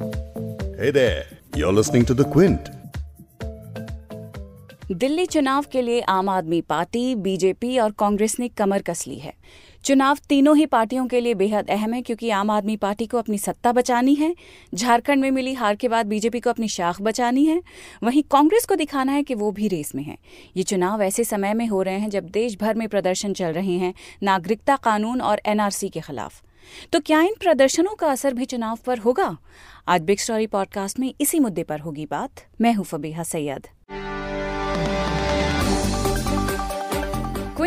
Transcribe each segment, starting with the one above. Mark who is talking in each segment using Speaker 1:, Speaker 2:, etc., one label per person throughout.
Speaker 1: Hey there.
Speaker 2: Delhi चुनाव के लिए आम आदमी पार्टी, बीजेपी और कांग्रेस ने कमर कस ली है। चुनाव तीनों ही पार्टियों के लिए बेहद अहम है क्योंकि आम आदमी पार्टी को अपनी सत्ता बचानी है। झारखंड में मिली हार के बाद बीजेपी को अपनी शाख बचानी है। वहीं कांग्रेस को दिखाना है कि वो भी रेस में है। ये चुनाव ऐसे समय में हो रहे हैं जब देश भर में प्रदर्शन चल रहे हैं, नागरिकता कानून और एनआरसी के खिलाफ। तो क्या इन प्रदर्शनों का असर भी चुनाव पर होगा? आज बिग स्टोरी पॉडकास्ट में इसी मुद्दे पर होगी बात। मैं हूँ फबीहा सैयद।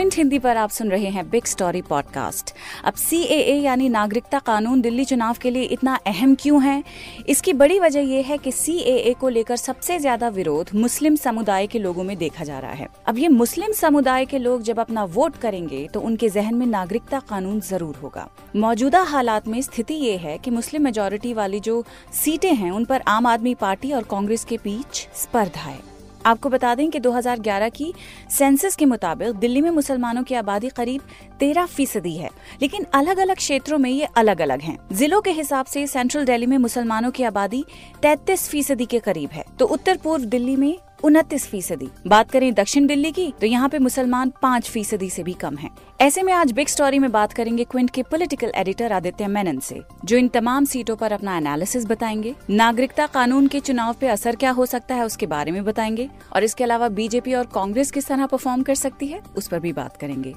Speaker 2: क्विंट हिंदी पर आप सुन रहे हैं बिग स्टोरी पॉडकास्ट अब सीएए यानी नागरिकता कानून दिल्ली चुनाव के लिए इतना अहम क्यों है? इसकी बड़ी वजह यह है कि सी को लेकर सबसे ज़्यादा विरोध मुस्लिम समुदाय के लोगों में देखा जा रहा है। अब ये मुस्लिम समुदाय के लोग जब अपना वोट करेंगे तो उनके जहन में नागरिकता कानून ज़रूर होगा। मौजूदा हालात में स्थिति ये है कि मुस्लिम मेजोरिटी वाली जो सीटें हैं, उन पर आम आदमी पार्टी और कांग्रेस के बीच स्पर्धा है। आपको बता दें कि 2011 की सेंसस के मुताबिक दिल्ली में मुसलमानों की आबादी करीब तेरह फ़ीसदी है लेकिन अलग अलग क्षेत्रों में ये अलग अलग हैं। जिलों के हिसाब से सेंट्रल दिल्ली में मुसलमानों की आबादी तैतीस फ़ीसदी के करीब है तो उत्तर पूर्व दिल्ली में उनतीस फ़ीसदी। बात करें दक्षिण दिल्ली की तो यहाँ पे मुसलमान पाँच फ़ीसदी से भी कम है। ऐसे में आज बिग स्टोरी में बात करेंगे क्विंट के पॉलिटिकल एडिटर आदित्य मेनन से, जो इन तमाम सीटों पर अपना एनालिसिस बताएँगे। नागरिकता कानून के चुनाव पे असर क्या हो सकता है उसके बारे में बताएँगे, और इसके अलावा बीजेपी और कांग्रेस किस तरह परफॉर्म कर सकती है, उस पर भी बात करेंगे।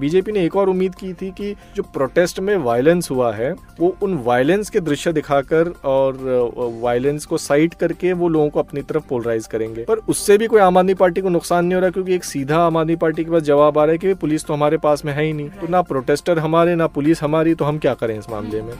Speaker 3: बीजेपी ने एक और उम्मीद की थी कि जो प्रोटेस्ट में वायलेंस हुआ है, वो उन वायलेंस के दृश्य दिखाकर और वायलेंस को साइट करके वो लोगों को अपनी तरफ़ पोलराइज करेंगे। पर उससे भी कोई आम आदमी पार्टी को नुकसान नहीं हो रहा क्योंकि एक सीधा आम आदमी पार्टी के पास जवाब आ रहा है कि पुलिस तो हमारे पास में है ही नहीं। तो ना प्रोटेस्टर हमारे, ना पुलिस हमारी तो हम क्या करें इस मामले में?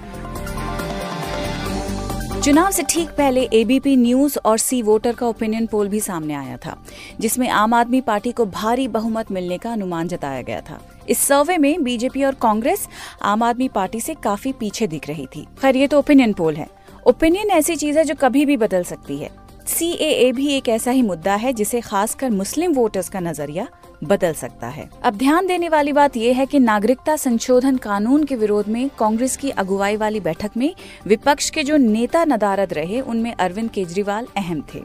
Speaker 2: चुनाव से ठीक पहले एबीपी न्यूज़ और सी वोटर का ओपिनियन पोल भी सामने आया था, जिसमें आम आदमी पार्टी को भारी बहुमत मिलने का अनुमान जताया गया था। इस सर्वे में बीजेपी और कांग्रेस आम आदमी पार्टी से काफ़ी पीछे दिख रही थी। खैर, ये तो ओपिनियन पोल है। ओपिनियन ऐसी चीज़ है जो कभी भी बदल सकती है। सीएए भी एक ऐसा ही मुद्दा है जिसे खासकर मुस्लिम वोटर्स का नज़रिया बदल सकता है। अब ध्यान देने वाली बात यह है कि नागरिकता संशोधन कानून के विरोध में कांग्रेस की अगुवाई वाली बैठक में विपक्ष के जो नेता नदारद रहे, उनमें अरविंद केजरीवाल अहम थे।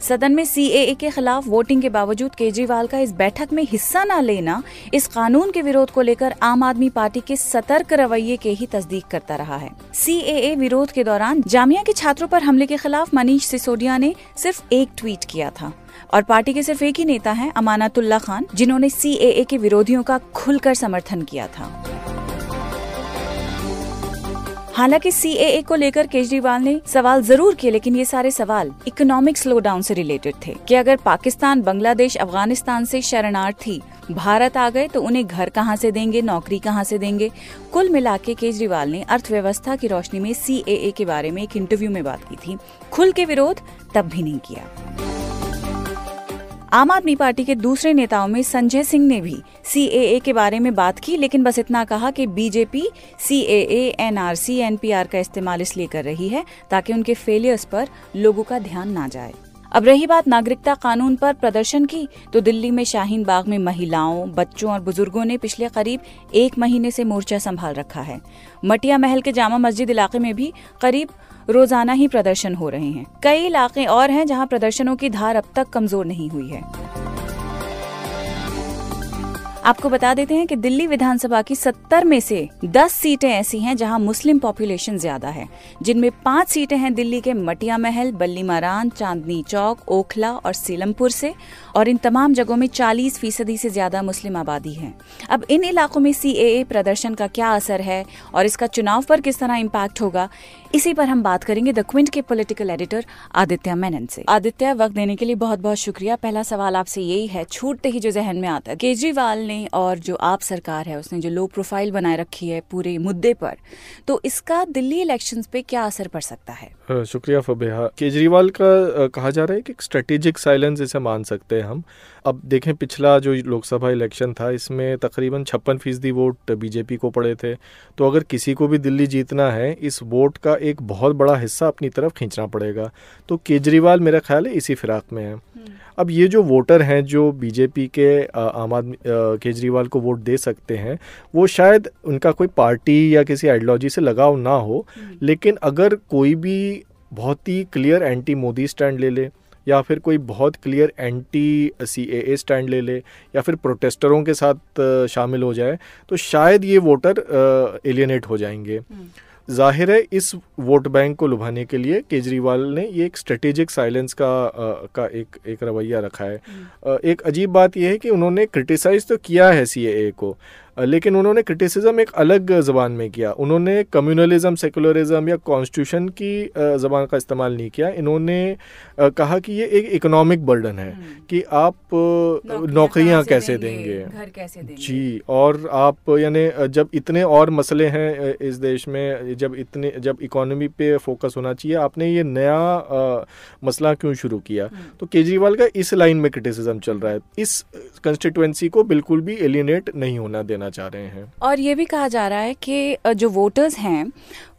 Speaker 2: सदन में सीएए के खिलाफ वोटिंग के बावजूद केजरीवाल का इस बैठक में हिस्सा न लेना, इस कानून के विरोध को लेकर आम आदमी पार्टी के सतर्क रवैये के ही तस्दीक करता रहा है। सीएए विरोध के दौरान जामिया के छात्रों पर हमले के खिलाफ मनीष सिसोदिया ने सिर्फ़ एक ट्वीट किया था। और पार्टी के सिर्फ़ एक ही नेता हैं अमानतुल्ला खान, जिन्होंने सीएए के विरोधियों का खुलकर समर्थन किया था। हालाँकि सीएए को लेकर केजरीवाल ने सवाल ज़रूर किए, लेकिन ये सारे सवाल इकोनॉमिक स्लो डाउन से रिलेटेड थे कि अगर पाकिस्तान, बांग्लादेश, अफ़गानिस्तान से शरणार्थी भारत आ गए तो उन्हें घर कहाँ से देंगे, नौकरी कहाँ से देंगे? कुल मिला के केजरीवाल ने अर्थव्यवस्था की रोशनी में सीएए के बारे में एक इंटरव्यू में बात की थी। खुल के विरोध तब भी नहीं किया। आम आदमी पार्टी के दूसरे नेताओं में संजय सिंह ने भी सीएए के बारे में बात की, लेकिन बस इतना कहा कि बीजेपी सीएए एनआरसी एनपीआर का इस्तेमाल इसलिए कर रही है ताकि उनके फेलियर्स पर लोगों का ध्यान ना जाए। अब रही बात नागरिकता कानून पर प्रदर्शन की तो दिल्ली में शाहीन बाग में महिलाओं, बच्चों और बुज़ुर्गों ने पिछले करीब एक महीने से मोर्चा संभाल रखा है। मटिया महल के जामा मस्जिद इलाके में भी करीब रोज़ाना ही प्रदर्शन हो रहे हैं। कई इलाके और हैं जहाँ प्रदर्शनों की धार अब तक कमज़ोर नहीं हुई है। आपको बता देते हैं कि दिल्ली विधानसभा की 70 में से 10 सीटें ऐसी हैं जहाँ मुस्लिम पॉपुलेशन ज़्यादा है। जिनमें पाँच सीटें हैं दिल्ली के मटिया महल बल्ली मारान चांदनी चौक, ओखला और सीलमपुर से, और इन तमाम जगहों में 40 फ़ीसदी से ज़्यादा मुस्लिम आबादी है। अब इन इलाकों में सीएए प्रदर्शन का क्या असर है और इसका चुनाव पर किस तरह इम्पैक्ट होगा? इसी पर हम बात करेंगे द क्विंट के पॉलिटिकल एडिटर आदित्य मेनन से। आदित्य, वक्त देने के लिए बहुत बहुत शुक्रिया। पहला सवाल आपसे यही है, छूटते ही जो जहन में आता है, केजरीवाल ने और जो आप सरकार है, उसने जो लो प्रोफ़ाइल बनाए रखी है पूरे मुद्दे पर तो इसका दिल्ली इलेक्शन पे क्या असर पड़ सकता है?
Speaker 3: शुक्रिया फबेहा केजरीवाल का कहा जा रहा है कि एक स्ट्रेटेजिक साइलेंस इसे मान सकते हैं हम। अब देखें, पिछला जो लोकसभा इलेक्शन था, इसमें तकरीबन छप्पन फ़ीसदी वोट बीजेपी को पड़े थे। तो अगर किसी को भी दिल्ली जीतना है, इस वोट का एक बहुत बड़ा हिस्सा अपनी तरफ़ खींचना पड़ेगा। तो केजरीवाल मेरा ख्याल है इसी फिराक में है। हम्म। अब ये जो वोटर हैं जो बीजेपी के आम आदमी केजरीवाल को वोट दे सकते हैं वो शायद उनका कोई पार्टी या किसी आइडियोलॉजी से लगाव ना हो हम्म। लेकिन अगर कोई भी बहुत ही क्लियर एंटी मोदी स्टैंड ले ले या फिर कोई बहुत clear anti C A stand ले ले या फिर प्रोटेस्टरों के साथ शामिल हो जाए तो शायद ये वोटर एलियनेट हो जाएँगे हम्म। ज़ाहिर है इस वोट बैंक को लुभाने के लिए केजरीवाल ने ये एक स्ट्रेटेजिक साइलेंस का आ, का एक एक रवैया रखा है। आ, एक अजीब बात यह है कि उन्होंने क्रिटिसाइज तो किया है सी को लेकिन उन्होंने क्रिटिसिज्म एक अलग ज़बान में किया। उन्होंने कम्युनलिज्म सेकुलरिज्म या कॉन्स्टिट्यूशन की ज़बान का इस्तेमाल नहीं किया। इन्होंने कहा कि ये एक इकोनॉमिक बर्डन है हम्म। कि आप नौकरियाँ कैसे देंगे?
Speaker 2: घर कैसे देंगे?
Speaker 3: जी और आप यानी जब इतने और मसले हैं इस देश में जब इतने जब इकोनॉमी पे फोकस होना चाहिए आपने ये नया आ, मसला क्यों शुरू किया? हम्म। तो केजरीवाल का इस लाइन में क्रिटिसिज्म चल रहा है। इस कंस्टिट्युएंसी को बिल्कुल भी एलिनेट नहीं होना देना चाह रहे हैं।
Speaker 2: और ये भी कहा जा रहा है कि जो वोटर्स हैं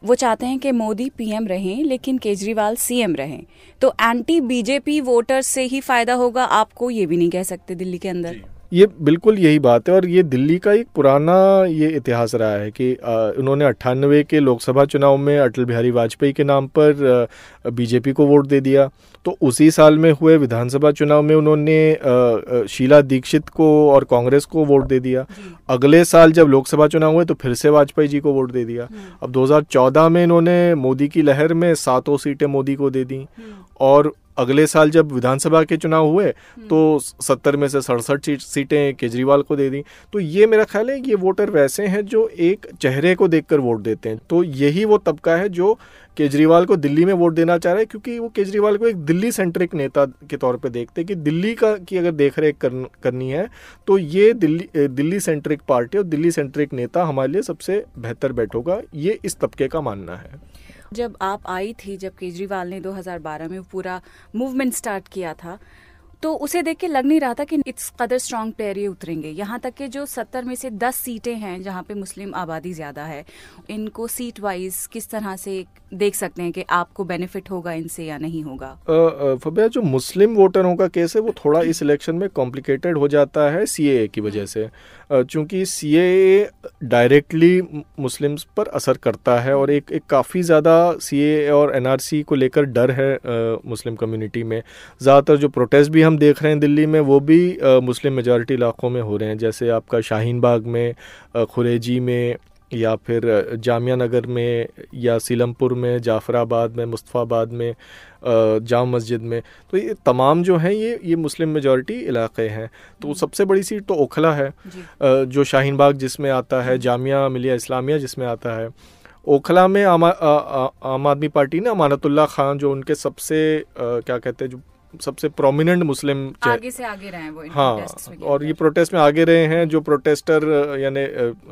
Speaker 2: वो चाहते हैं कि मोदी पीएम रहें लेकिन केजरीवाल सीएम रहें। तो एंटी बीजेपी वोटर्स से ही फ़ायदा होगा आपको ये भी नहीं कह सकते दिल्ली के अंदर।
Speaker 3: ये बिल्कुल यही बात है और ये दिल्ली का एक पुराना ये इतिहास रहा है कि उन्होंने अट्ठानवे के लोकसभा चुनाव में अटल बिहारी वाजपेयी के नाम पर बीजेपी को वोट दे दिया। तो उसी साल में हुए विधानसभा चुनाव में उन्होंने शीला दीक्षित को और कांग्रेस को वोट दे दिया। अगले साल जब लोकसभा चुनाव हुए तो फिर से वाजपेयी जी को वोट दे दिया। हम्म। अब 2014 में इन्होंने मोदी की लहर में सातों सीटें मोदी को दे दी। हम्म। और अगले साल जब विधानसभा के चुनाव हुए हम्म। तो सत्तर में से सड़सठ सीटें केजरीवाल को दे दी। तो ये मेरा ख्याल है ये वोटर वैसे हैं जो एक चेहरे को देखकर वोट देते हैं। तो यही वो तबका है जो केजरीवाल को दिल्ली में वोट देना चाह रहे हैं क्योंकि वो केजरीवाल को एक दिल्ली सेंट्रिक नेता के तौर पे देखते हैं कि दिल्ली का की अगर देख रेख कर, करनी है तो ये दिल्ली दिल्ली सेंट्रिक पार्टी और दिल्ली सेंट्रिक नेता हमारे लिए सबसे बेहतर बैठोगा। ये इस तबके का मानना है।
Speaker 2: जब आप आई थी, जब केजरीवाल ने 2012 में पूरा मूवमेंट स्टार्ट किया था तो उसे देख के लग नहीं रहा था कि इट्स कदर स्ट्रॉन्ग प्लेयर ये उतरेंगे। यहाँ तक कि जो सत्तर में से दस सीटें हैं, जहाँ पे मुस्लिम आबादी ज़्यादा है, इनको सीट वाइज किस तरह से देख सकते हैं कि आपको बेनिफिट होगा इनसे या नहीं होगा?
Speaker 3: फबिया, जो मुस्लिम वोटरों का केस है, वो थोड़ा इस इलेक्शन में कॉम्प्लिकेटेड हो जाता है सी की वजह से। चूँकि सी ए डायरेक्टली मुस्लिम्स पर असर करता है और एक एक काफ़ी ज़्यादा सी ए और एन आर सी को लेकर डर है मुस्लिम कम्युनिटी में। ज़्यादातर जो प्रोटेस्ट भी हम देख रहे हैं दिल्ली में, वो भी मुस्लिम मेजॉरिटी इलाकों में हो रहे हैं। जैसे आपका शाहीन बाग में खुरेजी में या फिर जामिया नगर में या सीलमपुर में जाफराबाद में मुस्तफ़ाबाद में जाम मस्जिद में तो ये तमाम जो हैं ये ये मुस्लिम मेजॉरिटी इलाके हैं। तो सबसे बड़ी सीट तो ओखला है। जो। शाहीन बाग जिसमें आता है जामिया मिलिया इस्लामिया जिसमें आता है। ओखला में आम आदमी पार्टी ने अमानतुल्ला खान जो उनके सबसे आ, क्या कहते हैं जो सबसे प्रोमिनेंट मुस्लिम
Speaker 2: आगे से आगे रहे हैं वो
Speaker 3: हाँ और ये प्रोटेस्ट में आगे रहे हैं जो प्रोटेस्टर यानी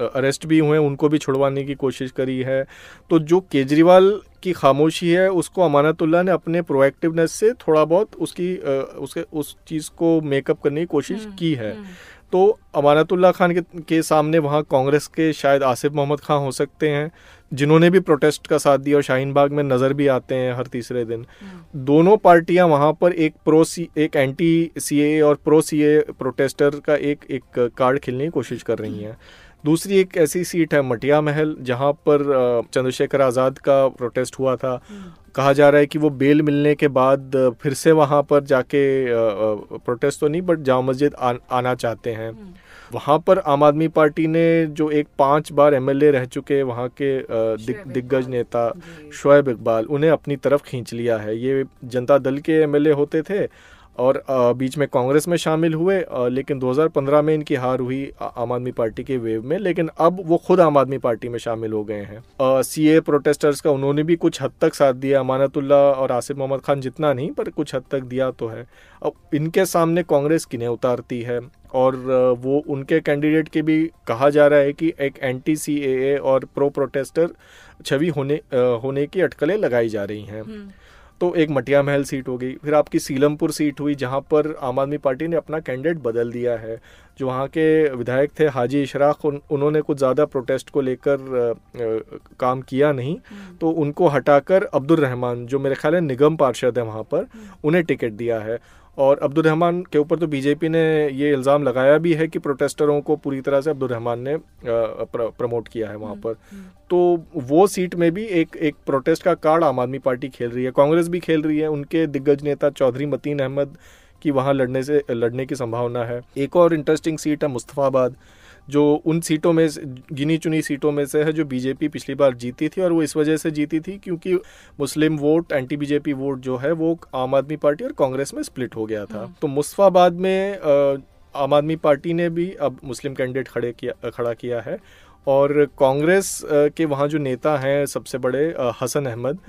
Speaker 3: अरेस्ट भी हुए उनको भी छुड़वाने की कोशिश करी है। तो जो केजरीवाल की खामोशी है उसको अमानतुल्ला ने अपने प्रोएक्टिवनेस से थोड़ा बहुत उसकी उसके उस चीज़ को मेकअप करने की कोशिश हम्म, की है। हम्म। तो अमानतुल्ला खान के, के सामने वहाँ कांग्रेस के शायद आसिफ मोहम्मद खान हो सकते हैं। जिन्होंने भी प्रोटेस्ट का साथ दिया और शाहीन बाग में नज़र भी आते हैं हर तीसरे दिन हम्म। दोनों पार्टियाँ वहाँ पर एक प्रो सी एक एंटी सीए और प्रो सीए प्रोटेस्टर का एक एक कार्ड खेलने की कोशिश कर रही हैं दूसरी एक ऐसी सीट है मटिया महल जहाँ पर चंद्रशेखर आज़ाद का प्रोटेस्ट हुआ था हम्म। कहा जा रहा है कि वो बेल मिलने के बाद फिर से वहाँ पर जाके प्रोटेस्ट तो नहीं बट जामा मस्जिद आ, आना चाहते हैं हम्म। वहाँ पर आम आदमी पार्टी ने जो एक पाँच बार एमएलए रह चुके वहाँ के दिग, दिग्गज नेता शोएब इकबाल उन्हें अपनी तरफ़ खींच लिया है। ये जनता दल के एमएलए होते थे और बीच में कांग्रेस में शामिल हुए लेकिन 2015 में इनकी हार हुई आम आदमी पार्टी के वेव में, लेकिन अब वो खुद आम आदमी पार्टी में शामिल हो गए हैं। सी ए प्रोटेस्टर्स का उन्होंने भी कुछ हद तक साथ दिया अमानतुल्ला और आसिफ मोहम्मद खान जितना नहीं, पर कुछ हद तक दिया तो है। अब इनके सामने कांग्रेस किन्हें उतारती है? और वो उनके कैंडिडेट के भी कहा जा रहा है कि एक एंटी सी और प्रो प्रोटेस्टर छवि होने होने की अटकलें लगाई जा रही हैं। हम्म। तो एक मटिया महल सीट हो गई फिर आपकी सीलमपुर सीट हुई जहाँ पर आम आदमी पार्टी ने अपना कैंडिडेट बदल दिया है जो वहाँ के विधायक थे हाजी इशराक उन, उन्होंने कुछ ज़्यादा प्रोटेस्ट को लेकर काम किया नहीं हम्म। तो उनको हटाकर अब्दुल रहमान जो मेरे ख्याल है निगम पार्षद है वहाँ पर हम्म। उन्हें टिकट दिया है और अब्दुलरहमान के ऊपर तो बीजेपी ने ये इल्ज़ाम लगाया भी है कि प्रोटेस्टरों को पूरी तरह से अब्दुलरहमान ने प्रमोट किया है वहाँ पर। तो वो सीट में भी एक एक प्रोटेस्ट का कार्ड आम आदमी पार्टी खेल रही है कांग्रेस भी खेल रही है उनके दिग्गज नेता चौधरी मतीन अहमद की वहाँ लड़ने से लड़ने की संभावना है। एक और इंटरेस्टिंग सीट है मुस्तफ़ाबाद जो उन सीटों में गिनी चुनी सीटों में से है जो बीजेपी पिछली बार जीती थी और वो इस वजह से जीती थी क्योंकि Muslim vote anti BJP vote जो है वो आम आदमी पार्टी और कांग्रेस में स्प्लिट हो गया था हम्म। तो मुस्फाबाद में आम आदमी पार्टी ने भी अब मुस्लिम कैंडिडेट खड़े किया खड़ा किया है और कांग्रेस के वहाँ जो नेता हैं सबसे बड़े हसन अहमद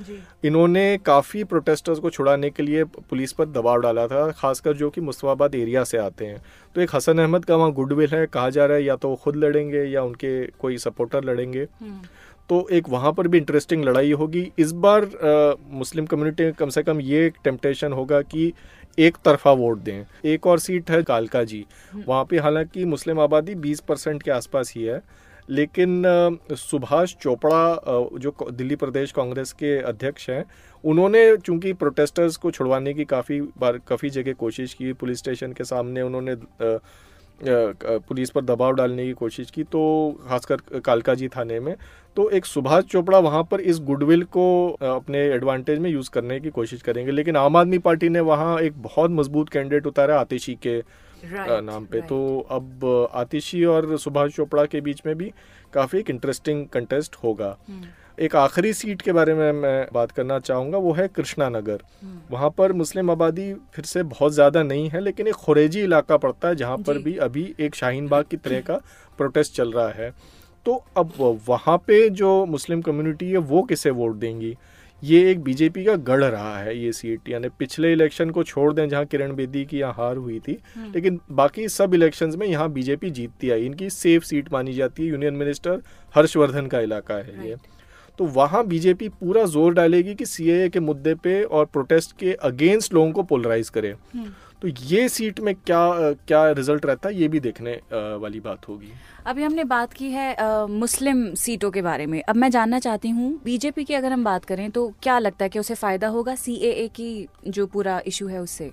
Speaker 3: इन्होंने काफ़ी प्रोटेस्टर्स को छुड़ाने के लिए पुलिस पर दबाव डाला था खासकर जो कि मुस्तफ़ाबाद एरिया से आते हैं। तो एक हसन अहमद का वहाँ गुडविल है कहा जा रहा है या तो वो खुद लड़ेंगे या उनके कोई सपोर्टर लड़ेंगे। हम्म। तो एक वहाँ पर भी इंटरेस्टिंग लड़ाई होगी। इस बार आ, मुस्लिम कम्युनिटी कम से कम ये टेम्पटेशन होगा कि एक तरफा वोट दें। एक और सीट है कालका जी। हम्म। वहाँ पे हालाँकि मुस्लिम आबादी 20 परसेंट के आसपास ही है लेकिन सुभाष चोपड़ा जो दिल्ली प्रदेश कांग्रेस के अध्यक्ष हैं, उन्होंने चूँकि प्रोटेस्टर्स को छुड़वाने की काफ़ी बार, काफ़ी जगह कोशिश की पुलिस स्टेशन के सामने उन्होंने पुलिस पर दबाव डालने की कोशिश की तो खासकर कालका जी थाने में तो एक सुभाष चोपड़ा वहाँ पर इस गुडविल को अपने एडवांटेज में यूज़ करने की कोशिश करेंगे, लेकिन आम आदमी पार्टी ने वहाँ एक बहुत मज़बूत कैंडिडेट उतारा, आतिशी के right, नाम पे right. तो अब आतिशी और सुभाष चोपड़ा के बीच में भी काफ़ी एक इंटरेस्टिंग कंटेस्ट होगा hmm. एक आखिरी सीट के बारे में मैं बात करना चाहूँगा वो है कृष्णा नगर hmm. वहाँ पर मुस्लिम आबादी फिर से बहुत ज़्यादा नहीं है लेकिन एक खुरेजी इलाका पड़ता है जहाँ पर भी अभी एक शाहीन बाग की तरह का प्रोटेस्ट चल रहा है तो अब वहाँ पे जो मुस्लिम कम्युनिटी है वो किसे वोट देंगी ये एक बीजेपी का गढ़ रहा है ये सीट यानी पिछले इलेक्शन को छोड़ दें जहाँ किरण बेदी की यहाँ हार हुई थी हम्म। लेकिन बाकी सब इलेक्शंस में यहाँ बीजेपी जीतती आई इनकी सेफ़ सीट मानी जाती है यूनियन मिनिस्टर हर्षवर्धन का इलाका है ये तो वहाँ बीजेपी पूरा ज़ोर डालेगी कि सीएए के मुद्दे पे और प्रोटेस्ट के अगेंस्ट लोगों को पोलराइज करे हम्म। तो ये सीट में क्या क्या रिज़ल्ट रहता है? ये भी देखने वाली बात होगी।
Speaker 2: अभी हमने बात की है आ, मुस्लिम सीटों के बारे में। अब मैं जानना चाहती हूँ बीजेपी की अगर हम बात करें तो क्या लगता है कि उसे फ़ायदा होगा सीएए की जो पूरा इशू है उससे?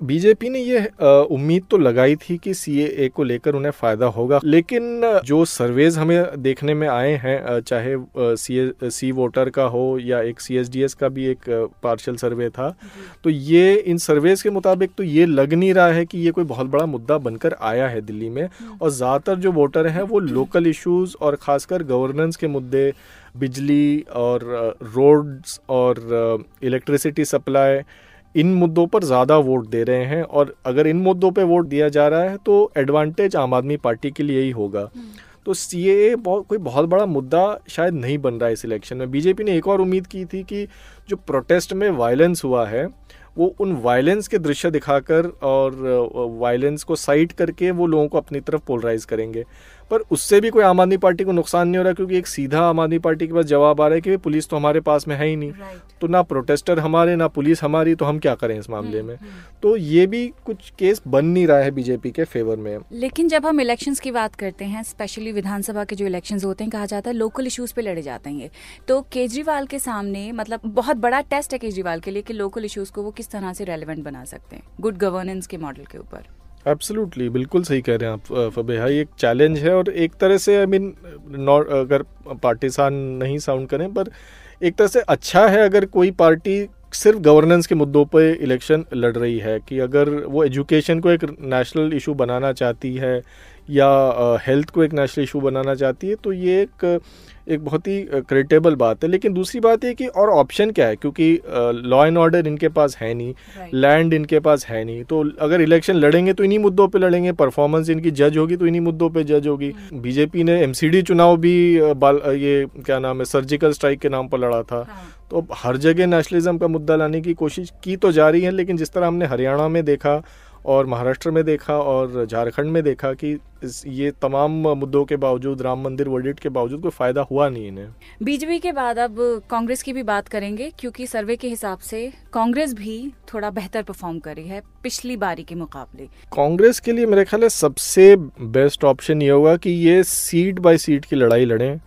Speaker 3: बीजेपी ने ये उम्मीद तो लगाई थी कि सी को लेकर उन्हें फ़ायदा होगा लेकिन जो सर्वेज हमें देखने में आए हैं चाहे सी सी वोटर का हो या एक सीएसडीएस का भी एक पार्शल सर्वे था तो ये इन सर्वेज के मुताबिक तो ये लग नहीं रहा है कि ये कोई बहुत बड़ा मुद्दा बनकर आया है दिल्ली में हम्म। और ज़्यादातर जो वोटर हैं वो लोकल इश्यूज़ और ख़ासकर गवर्नेंस के मुद्दे बिजली और रोड्स और इलेक्ट्रिसिटी सप्लाई इन मुद्दों पर ज़्यादा वोट दे रहे हैं और अगर इन मुद्दों पे वोट दिया जा रहा है तो एडवांटेज आम आदमी पार्टी के लिए ही होगा। तो सी ए बहुत, कोई बहुत बड़ा मुद्दा शायद नहीं बन रहा है इस इलेक्शन में बीजेपी ने एक और उम्मीद की थी कि जो प्रोटेस्ट में वायलेंस हुआ है, वो उन वायलेंस के दृश्य दिखाकर और वायलेंस को साइड करके वो लोगों को अपनी तरफ़ पोलराइज करेंगे पर उससे भी कोई आम आदमी पार्टी को नुकसान नहीं हो रहा क्योंकि एक सीधा आम आदमी पार्टी के पास जवाब आ रहा है कि पुलिस तो हमारे पास में है ही नहीं। Right. तो ना प्रोटेस्टर हमारे ना पुलिस हमारी तो हम क्या करें इस मामले हम्म, में? हम्म। तो ये भी कुछ केस बन नहीं रहा है बीजेपी के फेवर में।
Speaker 2: लेकिन जब हम इलेक्शंस की बात करते हैं स्पेशली विधानसभा के जो इलेक्शन होते हैं कहा जाता है लोकल इशूज पे लड़े जाते हैं तो केजरीवाल के सामने मतलब बहुत बड़ा टेस्ट है केजरीवाल के लिए कि लोकल इशूज को वो किस तरह से रेलिवेंट बना सकते हैं गुड गवर्नेंस के मॉडल के ऊपर।
Speaker 3: एब्सोल्युटली बिल्कुल सही कह रहे हैं आप फबेहा ये एक चैलेंज है और एक तरह से आई मीन नॉट अगर पार्टिसान नहीं साउंड करें, पर एक तरह से अच्छा है अगर कोई पार्टी सिर्फ़ गवर्नेंस के मुद्दों पर इलेक्शन लड़ रही है, कि अगर वो एजुकेशन को एक नेशनल इशू बनाना चाहती है या हेल्थ को एक नेशनल इशू बनाना चाहती है तो ये एक एक बहुत ही क्रेडिटेबल बात है लेकिन दूसरी बात ये कि और ऑप्शन क्या है क्योंकि लॉ एंड ऑर्डर इनके पास है नहीं लैंड right. इनके पास है नहीं तो अगर इलेक्शन लड़ेंगे तो इन्हीं मुद्दों पे लड़ेंगे परफॉर्मेंस इनकी जज होगी तो इन्हीं मुद्दों पे जज होगी बीजेपी hmm. ने एमसीडी चुनाव भी ये क्या नाम है सर्जिकल स्ट्राइक के नाम पर लड़ा था हाँ. तो हर जगह नेशनलिज्म का मुद्दा लाने की कोशिश की तो जा रही है लेकिन जिस तरह हमने हरियाणा में देखा और महाराष्ट्र में देखा और झारखंड में देखा कि ये तमाम मुद्दों के बावजूद राम मंदिर वर्डिट के बावजूद कोई फ़ायदा हुआ नहीं इन्हें।
Speaker 2: बीजेपी के बाद अब कांग्रेस की भी बात करेंगे क्योंकि सर्वे के हिसाब से कांग्रेस भी थोड़ा बेहतर परफॉर्म कर रही है पिछली बारी के मुकाबले।
Speaker 3: कांग्रेस के लिए मेरे ख्याल है सबसे बेस्ट ऑप्शन ये होगा कि ये सीट बाय सीट की लड़ाई लड़ें।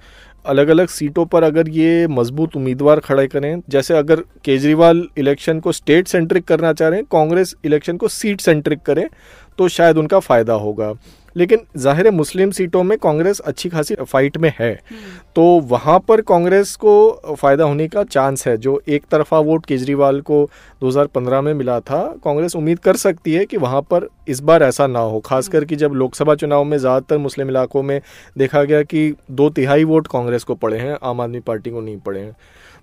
Speaker 3: अलग अलग सीटों पर अगर ये मज़बूत उम्मीदवार खड़े करें, जैसे अगर केजरीवाल इलेक्शन को स्टेट सेंट्रिक करना चाह रहे हैं, कांग्रेस इलेक्शन को सीट सेंट्रिक करें तो शायद उनका फ़ायदा होगा। लेकिन ज़ाहिर मुस्लिम सीटों में कांग्रेस अच्छी खासी फाइट में है। तो वहाँ पर कांग्रेस को फ़ायदा होने का चांस है। जो एक तरफा वोट केजरीवाल को 2015 में मिला था, कांग्रेस उम्मीद कर सकती है कि वहाँ पर इस बार ऐसा ना हो। खासकर कि जब लोकसभा चुनाव में ज़्यादातर मुस्लिम इलाकों में देखा गया कि दो तिहाई वोट कांग्रेस को पड़े हैं, आम आदमी पार्टी को नहीं पड़े हैं।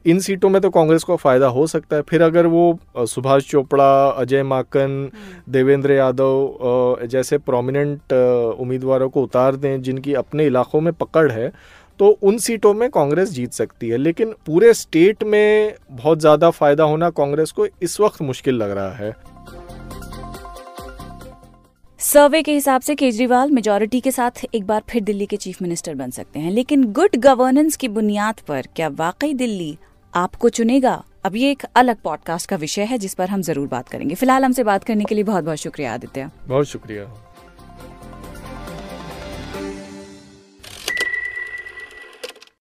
Speaker 3: इन सीटों में तो कांग्रेस को फ़ायदा हो सकता है। फिर अगर वो सुभाष चोपड़ा अजय माकन हम्म। देवेंद्र यादव जैसे प्रोमिनेंट उम्मीदवारों को उतार दें जिनकी अपने इलाकों में पकड़ है तो उन सीटों में कांग्रेस जीत सकती है। लेकिन पूरे स्टेट में बहुत ज़्यादा फ़ायदा होना कांग्रेस को इस वक्त मुश्किल लग रहा है।
Speaker 2: सर्वे के हिसाब से केजरीवाल मेजोरिटी के साथ एक बार फिर दिल्ली के चीफ मिनिस्टर बन सकते हैं। लेकिन गुड गवर्नेंस की बुनियाद पर क्या वाकई दिल्ली आपको चुनेगा। अब ये एक अलग पॉडकास्ट का विषय है, जिस पर हम ज़रूर बात करेंगे। फ़िलहाल हमसे बात करने के लिए बहुत बहुत शुक्रिया, आदित्य।
Speaker 3: बहुत शुक्रिया।